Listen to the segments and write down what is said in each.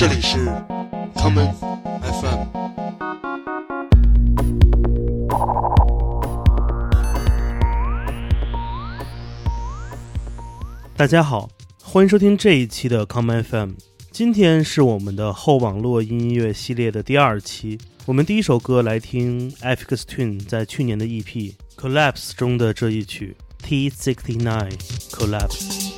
这里是 common FM。大家好，欢迎收听这一期的 common FM。今天是我们的后网络音乐系列的第二期。我们第一首歌来听 Aphex Twin 在去年的 EP Collapse 中的这一曲 T69 Collapse。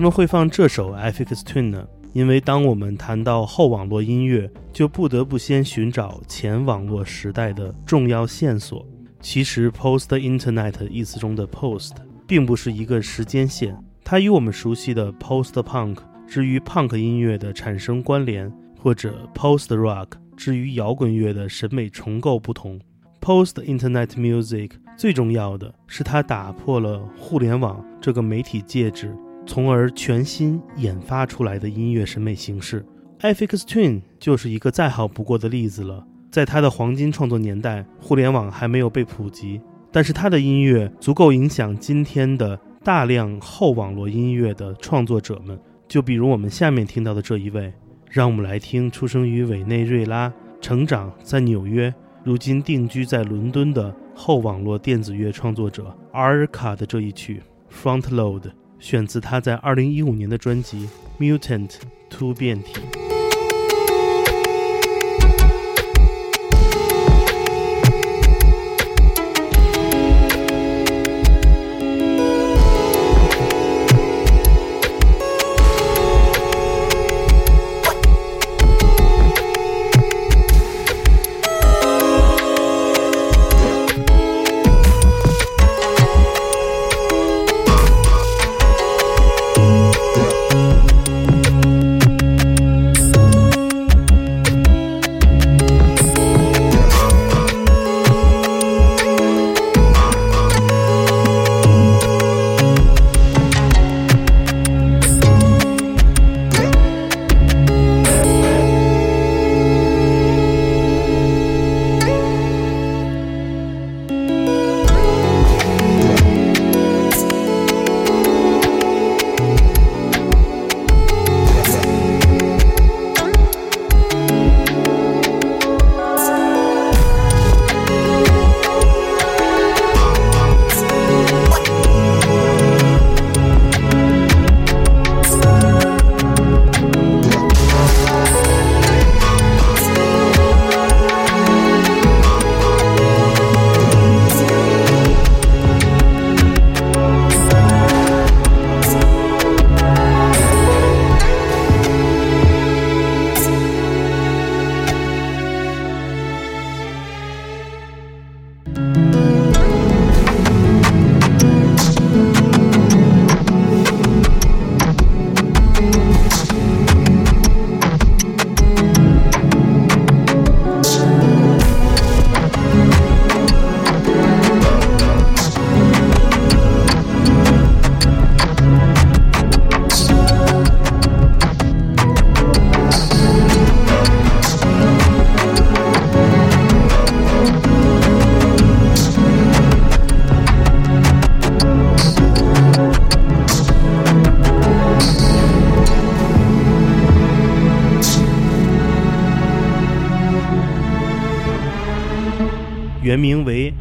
什么会放这首 FX Twin 呢？因为当我们谈到后网络音乐，就不得不先寻找前网络时代的重要线索。其实，Post Internet 意思中的 Post 并不是一个时间线，它与我们熟悉的 Post Punk 之于 Punk 音乐的产生关联，或者 Post Rock 之于摇滚乐的审美重构不同。Post Internet Music 最重要的是它打破了互联网这个媒体介质。从而全新研发出来的音乐审美形式，FX Twin 就是一个再好不过的例子了。在他的黄金创作年代，互联网还没有被普及，但是他的音乐足够影响今天的大量后网络音乐的创作者们。就比如我们下面听到的这一位，让我们来听出生于委内瑞拉、成长在纽约、如今定居在伦敦的后网络电子乐创作者阿尔卡的这一曲《Front Load》。选自他在二零一五年的专辑《Mutant 突变体》。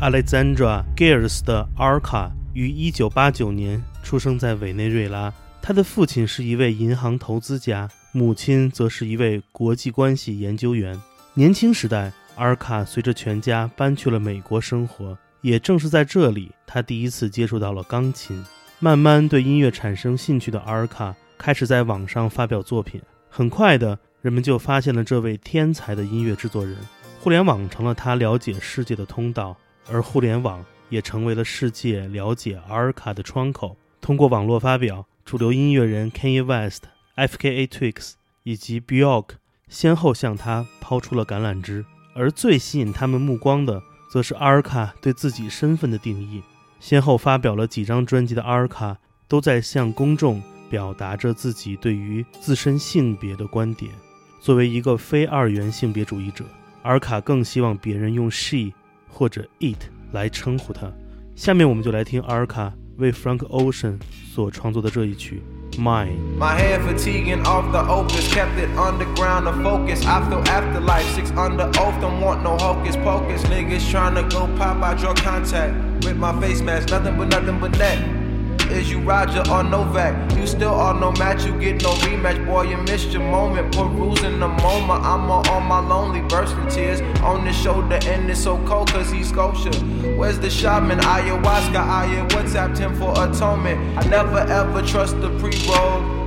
Alexandra Gears 的 Arca 于1989年出生在委内瑞拉。他的父亲是一位银行投资家，母亲则是一位国际关系研究员。年轻时代阿尔卡随着全家搬去了美国生活。也正是在这里，他第一次接触到了钢琴。慢慢对音乐产生兴趣的阿尔卡开始在网上发表作品。很快的，人们就发现了这位天才的音乐制作人。互联网成了他了解世界的通道，而互联网也成为了世界了解阿尔卡的窗口。通过网络发表，主流音乐人 Kanye West、F.K.A. Twigs 以及 Bjork 先后向他抛出了橄榄枝。而最吸引他们目光的，则是阿尔卡对自己身份的定义。先后发表了几张专辑的阿尔卡，都在向公众表达着自己对于自身性别的观点。作为一个非二元性别主义者。阿尔卡更希望别人用 she 或者 it 来称呼他。下面我们就来听阿尔卡为 Frank Ocean 所创作的这一曲 Mine。My head fatiguing off the opus, kept it underground to focus. I feel afterlife, six under oath, don't want no hocus pocus. Niggas trying to go pop out your contact with my face mask, nothing but nothing but that. Is you Roger or Novak? You still are no match, you get no rematch. Boy, you missed your moment. Perusing the moment, I'm on my lonely, bursting tears on the shoulder, and it's so cold cause he's sculpture. Where's the shaman? Ayahuasca, I WhatsApped him for atonement. I never ever trust the pre roll.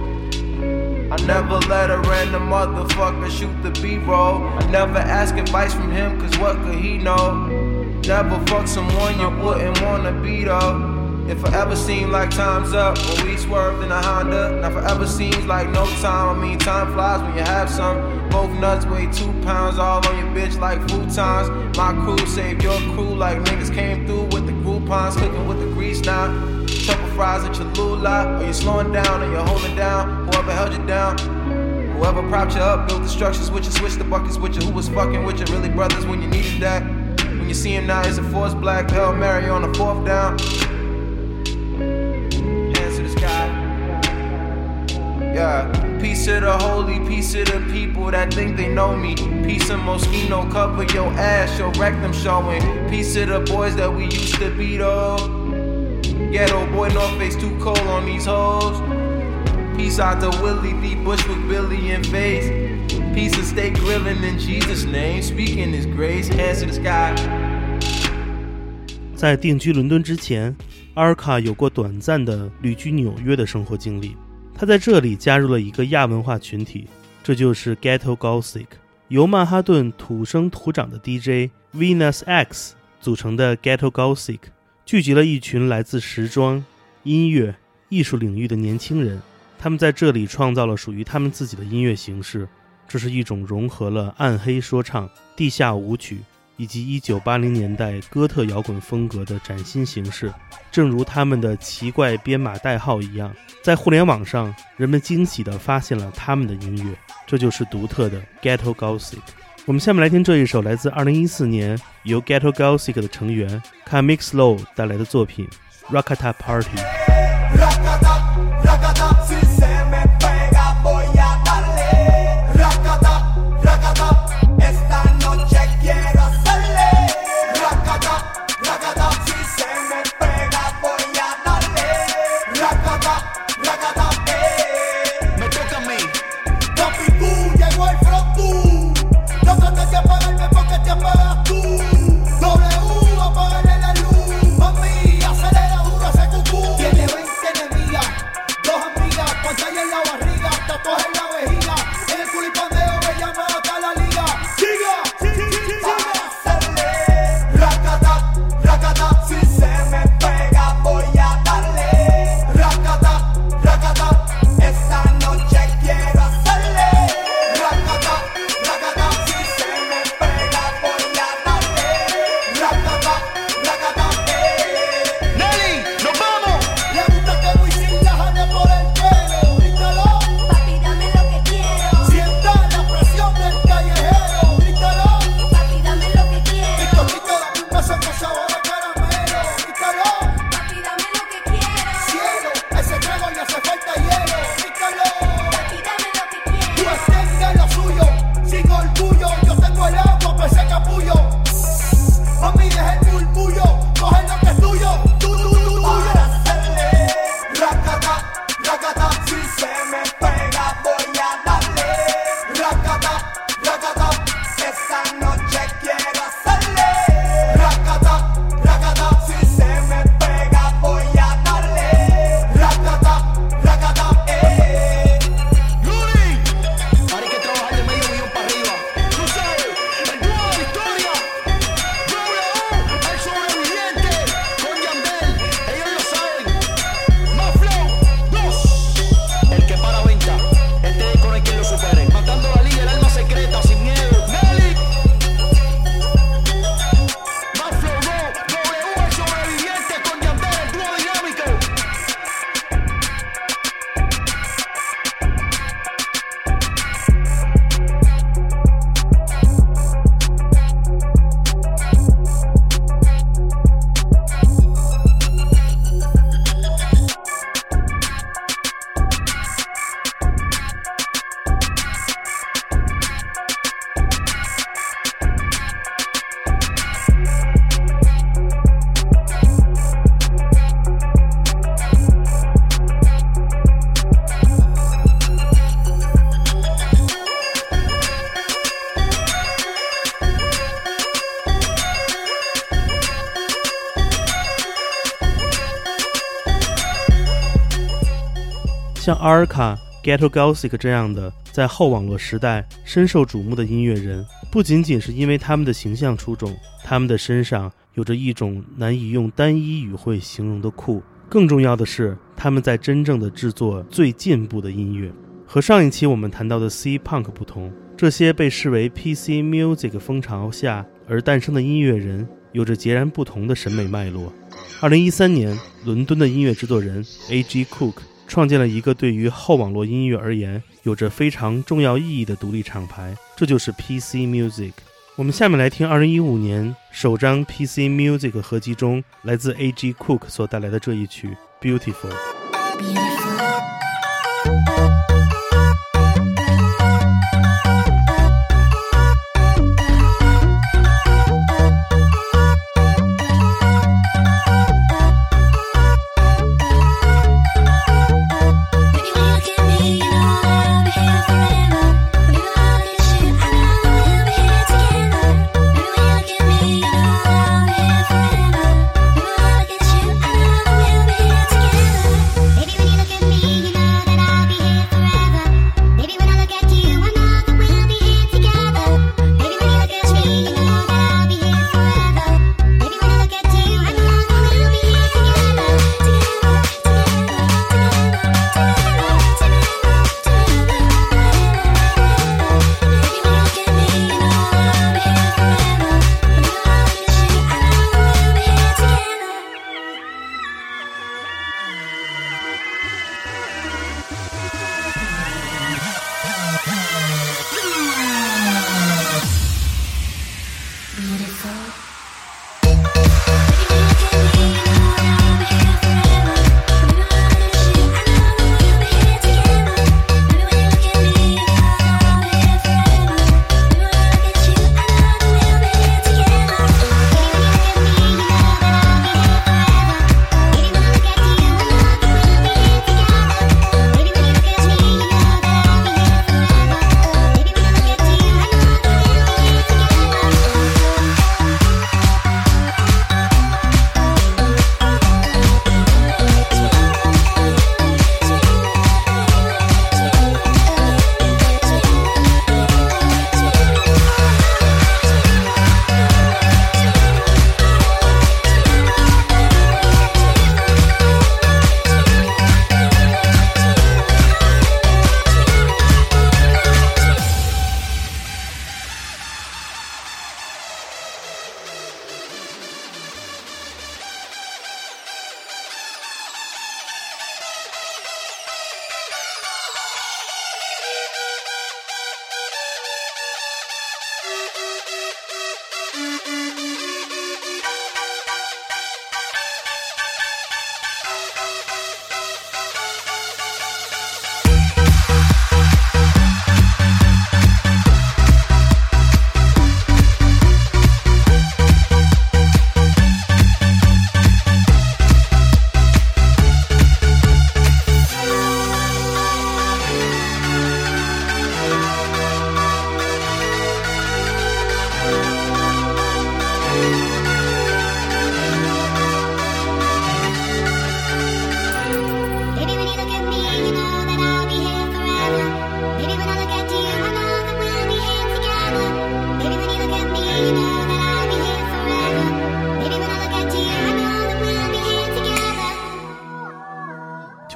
I never let a random motherfucker shoot the B-roll. I never ask advice from him, cause what could he know? Never fuck someone you wouldn't wanna be though. It forever seemed like time's up when we swerved in a Honda. Now forever seems like no time. I mean, time flies when you have some. Both nuts weigh two pounds, all on your bitch like futons. My crew saved your crew like niggas came through with the Groupons, cooking with the grease now. Couple fries at Cholula, or you slowing down or you're holding down. Whoever held you down, whoever propped you up, built the structures with you, switched the buckets with you. Who was fucking with you? Really brothers when you needed that. When you see him now, he's a force black Hail Mary on the fourth down. Yeah, peace to the holy, peace to the people that think they know me. Peace of Moschino, cover your ass, your rectum showing. Peace to the boys that we used to be though. Ghetto boy, North Face too cold on these hoes. Peace out to Willie D. Bushwick, Billy, and Face. Peace and stay grilling in Jesus' name. Speaking His grace, hands to the sky. 在定居伦敦之前，阿尔卡有过短暂的旅居纽约的生活经历。 他在这里加入了一个亚文化群体，这就是 Ghetto Gothic，由曼哈顿土生土长的 DJ Venus X 组成的 Ghetto Gothic，聚集了一群来自时装、音乐、艺术领域的年轻人。他们在这里创造了属于他们自己的音乐形式，这是一种融合了暗黑说唱、地下舞曲以及1980年代哥特摇滚风格的崭新形式。正如他们的奇怪编码代号一样，在互联网上，人们惊喜地发现了他们的音乐，这就是独特的 Ghetto Gothic。我们下面来听这一首来自2014年由 Ghetto Gothic 的成员 Kamix Low 带来的作品《Rakata Party》。阿尔卡、Ghetto Gothic 这样的在后网络时代深受瞩目的音乐人，不仅仅是因为他们的形象出众，他们的身上有着一种难以用单一语汇形容的酷。更重要的是，他们在真正的制作最进步的音乐。和上一期我们谈到的 C Punk 不同，这些被视为 PC Music 风潮下而诞生的音乐人，有着截然不同的审美脉络。二零一三年，伦敦的音乐制作人 A.G. Cook 创建了一个对于后网络音乐而言有着非常重要意义的独立厂牌，这就是 PC Music。我们下面来听2015年首张 PC Music 合集中来自 A.G. Cook 所带来的这一曲《Beautiful》。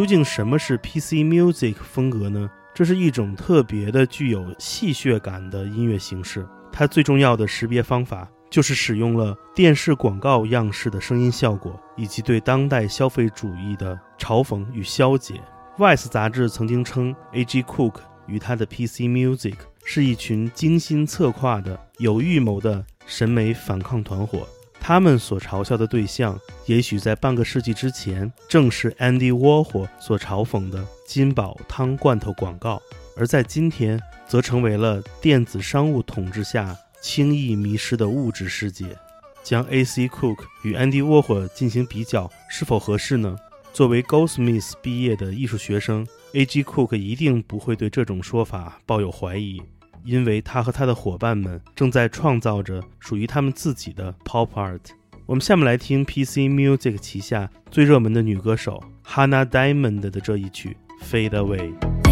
究竟什么是 PC Music 风格呢？这是一种特别的、具有戏谑感的音乐形式。它最重要的识别方法就是使用了电视广告样式的声音效果，以及对当代消费主义的嘲讽与消解。Vice 杂志曾经称 A.G. Cook 与他的 PC Music 是一群精心策划的、有预谋的审美反抗团伙。他们所嘲笑的对象，也许在半个世纪之前，正是 Andy Warhol 所嘲讽的金宝汤罐头广告；而在今天，则成为了电子商务统治下轻易迷失的物质世界。将 A.C. Cook 与 Andy Warhol 进行比较，是否合适呢？作为 Goldsmith 毕业的艺术学生，A.G. Cook 一定不会对这种说法抱有怀疑。因为他和他的伙伴们正在创造着属于他们自己的 pop art。我们下面来听 PC Music 旗下最热门的女歌手 Hannah Diamond 的这一曲 Fade Away。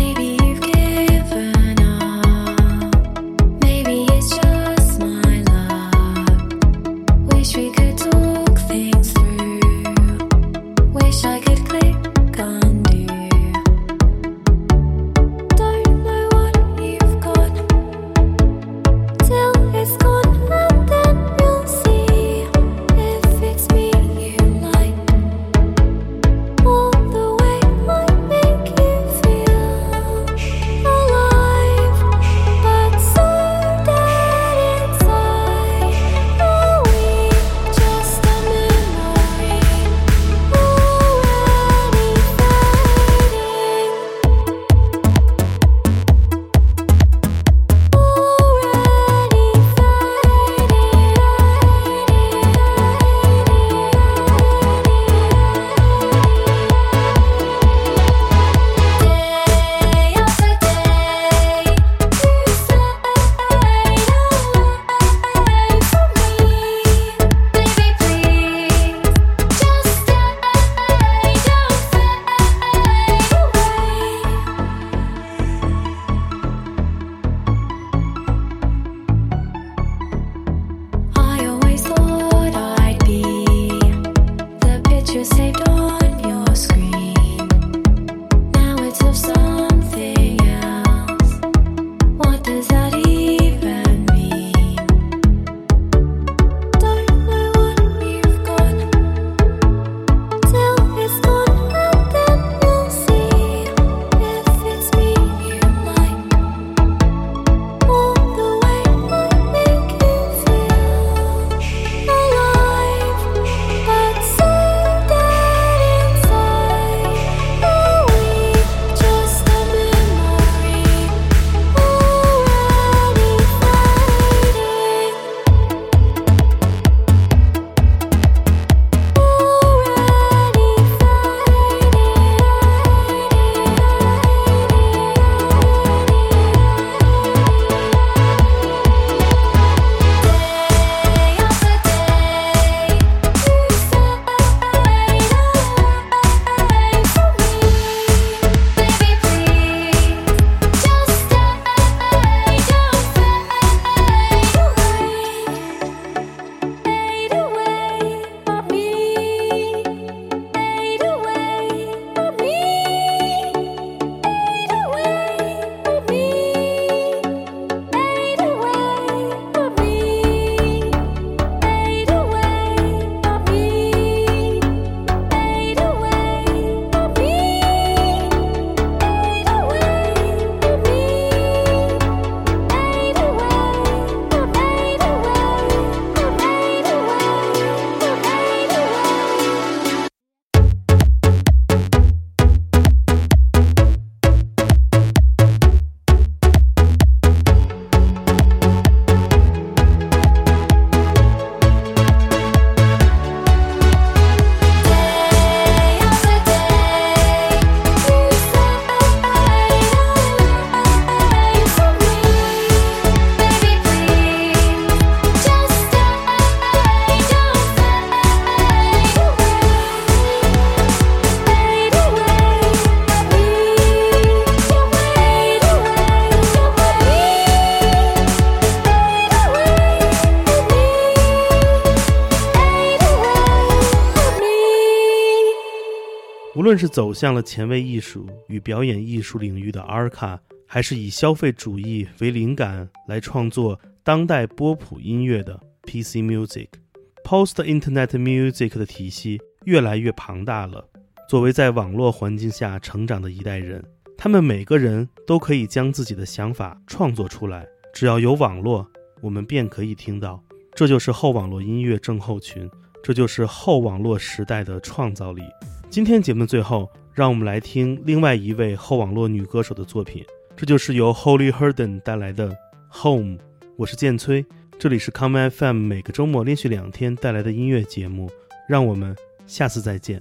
走向了前卫艺术与表演艺术领域的阿尔卡，还是以消费主义为灵感来创作当代波普音乐的 PC Music、Post Internet Music 的体系越来越庞大了。作为在网络环境下成长的一代人，他们每个人都可以将自己的想法创作出来。只要有网络，我们便可以听到。这就是后网络音乐症候群，这就是后网络时代的创造力。今天节目最后，让我们来听另外一位后网络女歌手的作品，这就是由 Holy Herndon 带来的《Home》。我是建崔，这里是 Come FM 每个周末连续两天带来的音乐节目，让我们下次再见。